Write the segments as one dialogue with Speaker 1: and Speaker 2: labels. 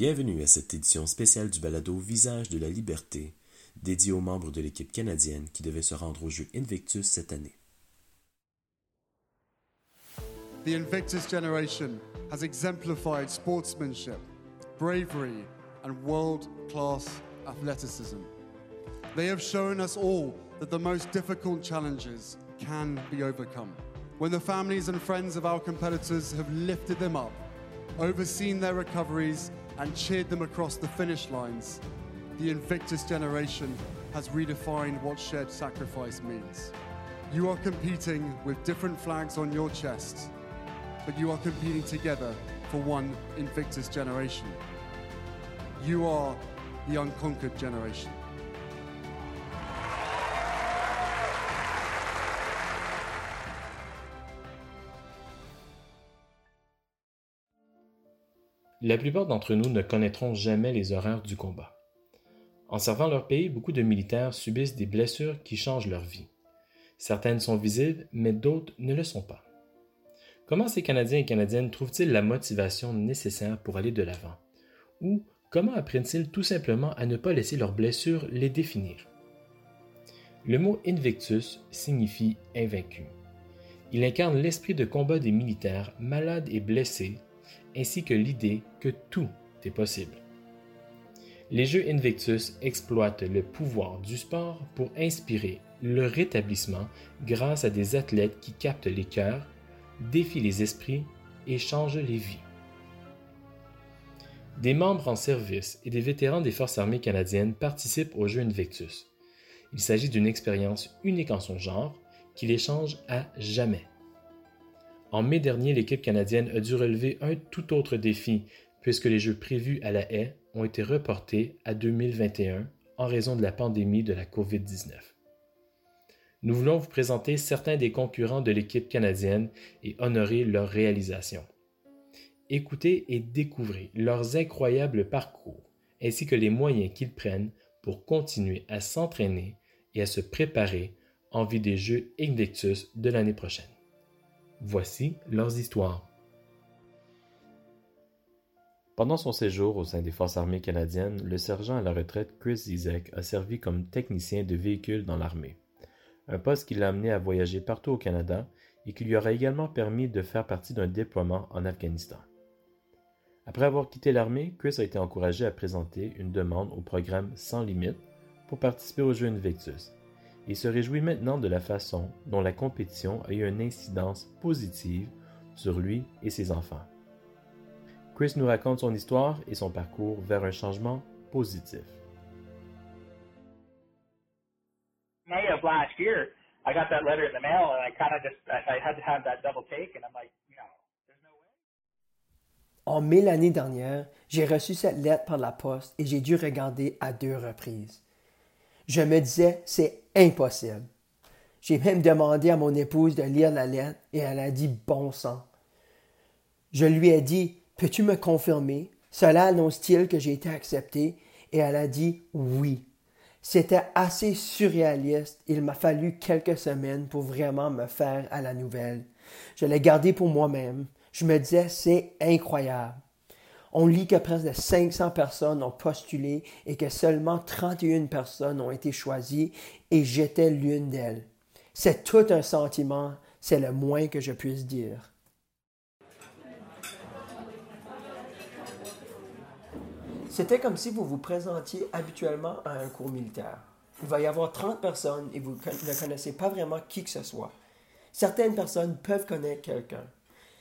Speaker 1: Bienvenue à cette édition spéciale du balado Visage de la liberté, dédié aux membres de l'équipe canadienne qui devaient se rendre au jeu Invictus cette année.
Speaker 2: The Invictus generation has exemplified sportsmanship, bravery, and world class athleticism. They have shown us all that the most difficult challenges can be overcome. When the families and friends of our competitors have lifted them up, overseen their recoveries, and cheered them across the finish lines, the Invictus generation has redefined what shared sacrifice means. You are competing with different flags on your chest, but you are competing together for one Invictus generation. You are the unconquered generation.
Speaker 3: La plupart d'entre nous ne connaîtront jamais les horreurs du combat. En servant leur pays, beaucoup de militaires subissent des blessures qui changent leur vie. Certaines sont visibles, mais d'autres ne le sont pas. Comment ces Canadiens et Canadiennes trouvent-ils la motivation nécessaire pour aller de l'avant? Ou comment apprennent-ils tout simplement à ne pas laisser leurs blessures les définir? Le mot Invictus signifie invaincu. Il incarne l'esprit de combat des militaires malades et blessés ainsi que l'idée que tout est possible. Les Jeux Invictus exploitent le pouvoir du sport pour inspirer le rétablissement grâce à des athlètes qui captent les cœurs, défient les esprits et changent les vies. Des membres en service et des vétérans des Forces armées canadiennes participent aux Jeux Invictus. Il s'agit d'une expérience unique en son genre qui les change à jamais. En mai dernier, l'équipe canadienne a dû relever un tout autre défi puisque les Jeux prévus à la haie ont été reportés à 2021 en raison de la pandémie de la COVID-19. Nous voulons vous présenter certains des concurrents de l'équipe canadienne et honorer leur réalisation. Écoutez et découvrez leurs incroyables parcours ainsi que les moyens qu'ils prennent pour continuer à s'entraîner et à se préparer en vue des Jeux Invictus de l'année prochaine. Voici leurs histoires. Pendant son séjour au sein des Forces armées canadiennes, le sergent à la retraite Chris Zizek a servi comme technicien de véhicule dans l'armée, un poste qui l'a amené à voyager partout au Canada et qui lui aura également permis de faire partie d'un déploiement en Afghanistan. Après avoir quitté l'armée, Chris a été encouragé à présenter une demande au programme Sans Limites pour participer aux Jeux Invictus et se réjouit maintenant de la façon dont la compétition a eu une incidence positive sur lui et ses enfants. Chris nous raconte son histoire et son parcours vers un changement positif.
Speaker 4: May of last year, I got that letter in the mail, and I kind of just I had to have that double take, and I'm like, you know, there's no way.
Speaker 5: En mai l'année dernière, j'ai reçu cette lettre par la poste et j'ai dû regarder à deux reprises. Je me disais, c'est impossible. J'ai même demandé à mon épouse de lire la lettre et elle a dit bon sang. Je lui ai dit, peux-tu me confirmer? Cela annonce-t-il que j'ai été accepté? Et elle a dit oui. C'était assez surréaliste. Il m'a fallu quelques semaines pour vraiment me faire à la nouvelle. Je l'ai gardé pour moi-même. Je me disais, c'est incroyable. On lit que presque de 500 personnes ont postulé et que seulement 31 personnes ont été choisies et j'étais l'une d'elles. C'est tout un sentiment, c'est le moins que je puisse dire. C'était comme si vous vous présentiez habituellement à un cours militaire. Il va y avoir 30 personnes et vous ne connaissez pas vraiment qui que ce soit. Certaines personnes peuvent connaître quelqu'un.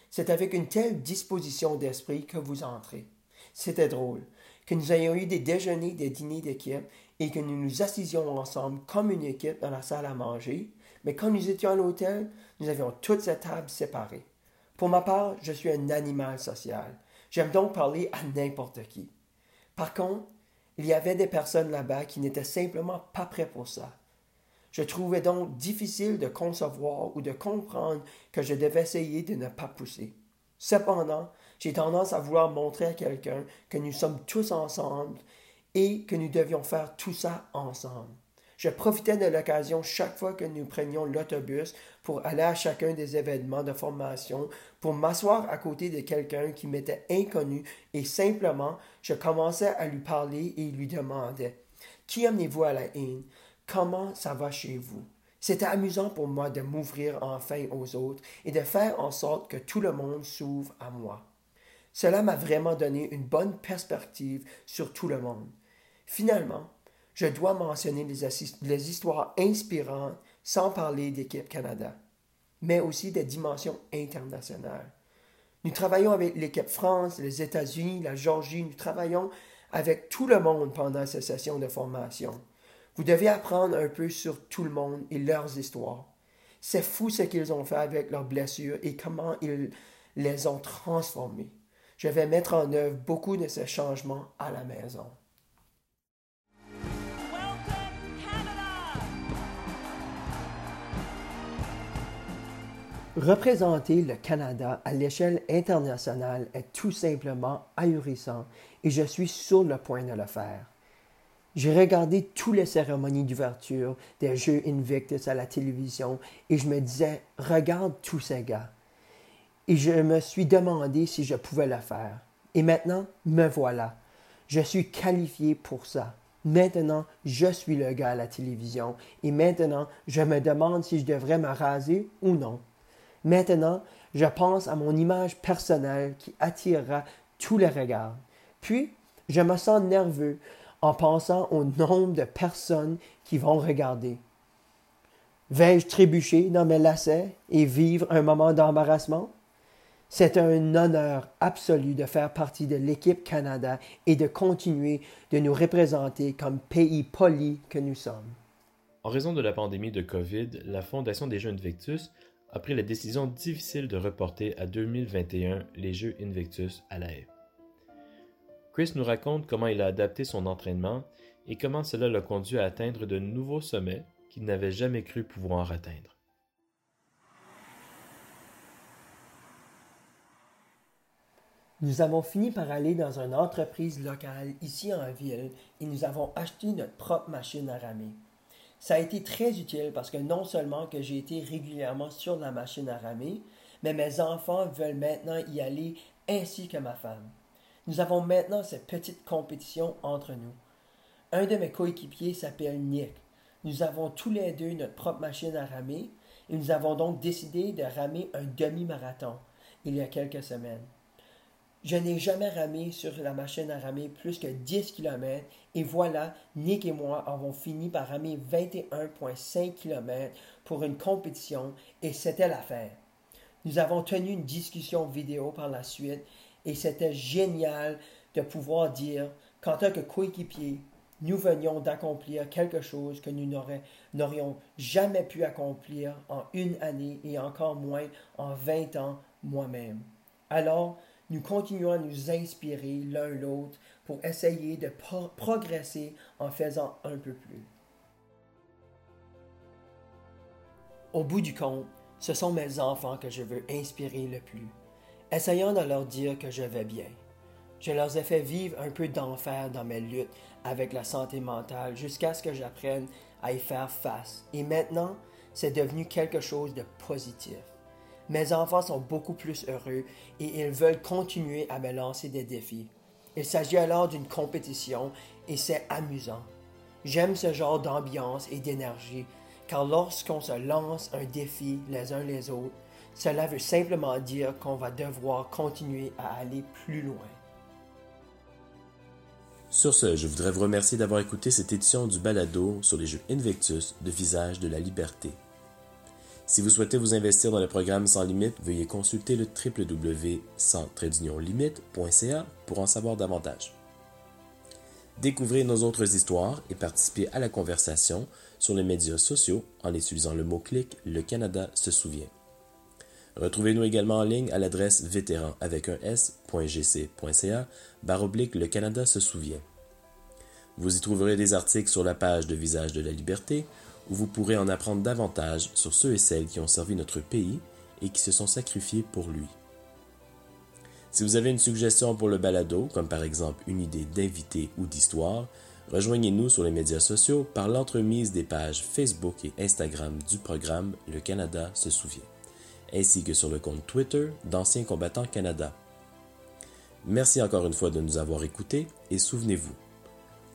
Speaker 5: C'est avec une telle disposition d'esprit que vous entrez. C'était drôle, que nous ayons eu des déjeuners, des dîners d'équipe et que nous nous assisions ensemble comme une équipe dans la salle à manger, mais quand nous étions à l'hôtel, nous avions toutes ces tables séparées. Pour ma part, je suis un animal social. J'aime donc parler à n'importe qui. Par contre, il y avait des personnes là-bas qui n'étaient simplement pas prêts pour ça. Je trouvais donc difficile de concevoir ou de comprendre que je devais essayer de ne pas pousser. Cependant, j'ai tendance à vouloir montrer à quelqu'un que nous sommes tous ensemble et que nous devions faire tout ça ensemble. Je profitais de l'occasion chaque fois que nous prenions l'autobus pour aller à chacun des événements de formation, pour m'asseoir à côté de quelqu'un qui m'était inconnu et simplement je commençais à lui parler et lui demandais Qui amenez-vous à la haine? Comment ça va chez vous C'était amusant pour moi de m'ouvrir enfin aux autres et de faire en sorte que tout le monde s'ouvre à moi. Cela m'a vraiment donné une bonne perspective sur tout le monde. Finalement, je dois mentionner les, histoires inspirantes sans parler d'équipe Canada, mais aussi des dimensions internationales. Nous travaillons avec l'équipe France, les États-Unis, la Géorgie, nous travaillons avec tout le monde pendant ces sessions de formation. Vous devez apprendre un peu sur tout le monde et leurs histoires. C'est fou ce qu'ils ont fait avec leurs blessures et comment ils les ont transformées. Je vais mettre en œuvre beaucoup de ces changements à la maison. Représenter le Canada à l'échelle internationale est tout simplement ahurissant et je suis sur le point de le faire. J'ai regardé toutes les cérémonies d'ouverture des Jeux Invictus à la télévision et je me disais, regarde tous ces gars. Et je me suis demandé si je pouvais le faire. Et maintenant, me voilà. Je suis qualifié pour ça. Maintenant, je suis le gars à la télévision et maintenant, je me demande si je devrais me raser ou non. Maintenant, je pense à mon image personnelle qui attirera tous les regards. Puis, je me sens nerveux en pensant au nombre de personnes qui vont regarder. Vais-je trébucher dans mes lacets et vivre un moment d'embarrassement? C'est un honneur absolu de faire partie de l'équipe Canada et de continuer de nous représenter comme pays poli que nous sommes.
Speaker 3: En raison de la pandémie de COVID, la Fondation des Jeux Invictus a pris la décision difficile de reporter à 2021 les Jeux Invictus à la haie. Chris nous raconte comment il a adapté son entraînement et comment cela l'a conduit à atteindre de nouveaux sommets qu'il n'avait jamais cru pouvoir atteindre.
Speaker 5: Nous avons fini par aller dans une entreprise locale ici en ville et nous avons acheté notre propre machine à ramer. Ça a été très utile parce que non seulement que j'ai été régulièrement sur la machine à ramer, mais mes enfants veulent maintenant y aller ainsi que ma femme. Nous avons maintenant cette petite compétition entre nous. Un de mes coéquipiers s'appelle Nick. Nous avons tous les deux notre propre machine à ramer et nous avons donc décidé de ramer un demi-marathon il y a quelques semaines. Je n'ai jamais ramé sur la machine à ramer plus que 10 km et voilà, Nick et moi avons fini par ramer 21,5 km pour une compétition et c'était l'affaire. Nous avons tenu une discussion vidéo par la suite et c'était génial de pouvoir dire qu'en tant que coéquipier, nous venions d'accomplir quelque chose que nous n'aurions jamais pu accomplir en une année et encore moins en 20 ans moi-même. Alors, nous continuons à nous inspirer l'un l'autre pour essayer de progresser en faisant un peu plus. Au bout du compte, ce sont mes enfants que je veux inspirer le plus, essayant de leur dire que je vais bien. Je leur ai fait vivre un peu d'enfer dans mes luttes avec la santé mentale jusqu'à ce que j'apprenne à y faire face. Et maintenant, c'est devenu quelque chose de positif. Mes enfants sont beaucoup plus heureux et ils veulent continuer à me lancer des défis. Il s'agit alors d'une compétition et c'est amusant. J'aime ce genre d'ambiance et d'énergie car lorsqu'on se lance un défi les uns les autres, cela veut simplement dire qu'on va devoir continuer à aller plus loin.
Speaker 1: Sur ce, je voudrais vous remercier d'avoir écouté cette édition du balado sur les jeux Invictus de Visage de la Liberté. Si vous souhaitez vous investir dans le programme Sans Limite, veuillez consulter le www.sans-limite.ca pour en savoir davantage. Découvrez nos autres histoires et participez à la conversation sur les médias sociaux en utilisant le mot-clic Le Canada se souvient. Retrouvez-nous également en ligne à l'adresse vétéran avec un s.gc.ca baroblique Le Canada se souvient. Vous y trouverez des articles sur la page de Visage de la Liberté, où vous pourrez en apprendre davantage sur ceux et celles qui ont servi notre pays et qui se sont sacrifiés pour lui. Si vous avez une suggestion pour le balado, comme par exemple une idée d'invité ou d'histoire, Rejoignez-nous sur les médias sociaux par l'entremise des pages Facebook et Instagram du programme Le Canada se souvient, ainsi que sur le compte Twitter d'Anciens combattants Canada. Merci encore une fois de nous avoir écoutés et souvenez-vous,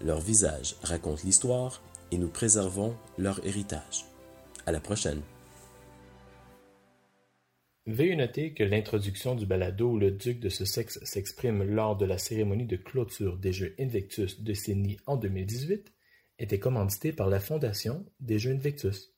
Speaker 1: leur visage raconte l'histoire et nous préservons leur héritage. À la prochaine.
Speaker 3: Veuillez noter que l'introduction du balado où le duc de Sussex s'exprime lors de la cérémonie de clôture des Jeux Invictus de Sydney en 2018 était commanditée par la Fondation des Jeux Invictus.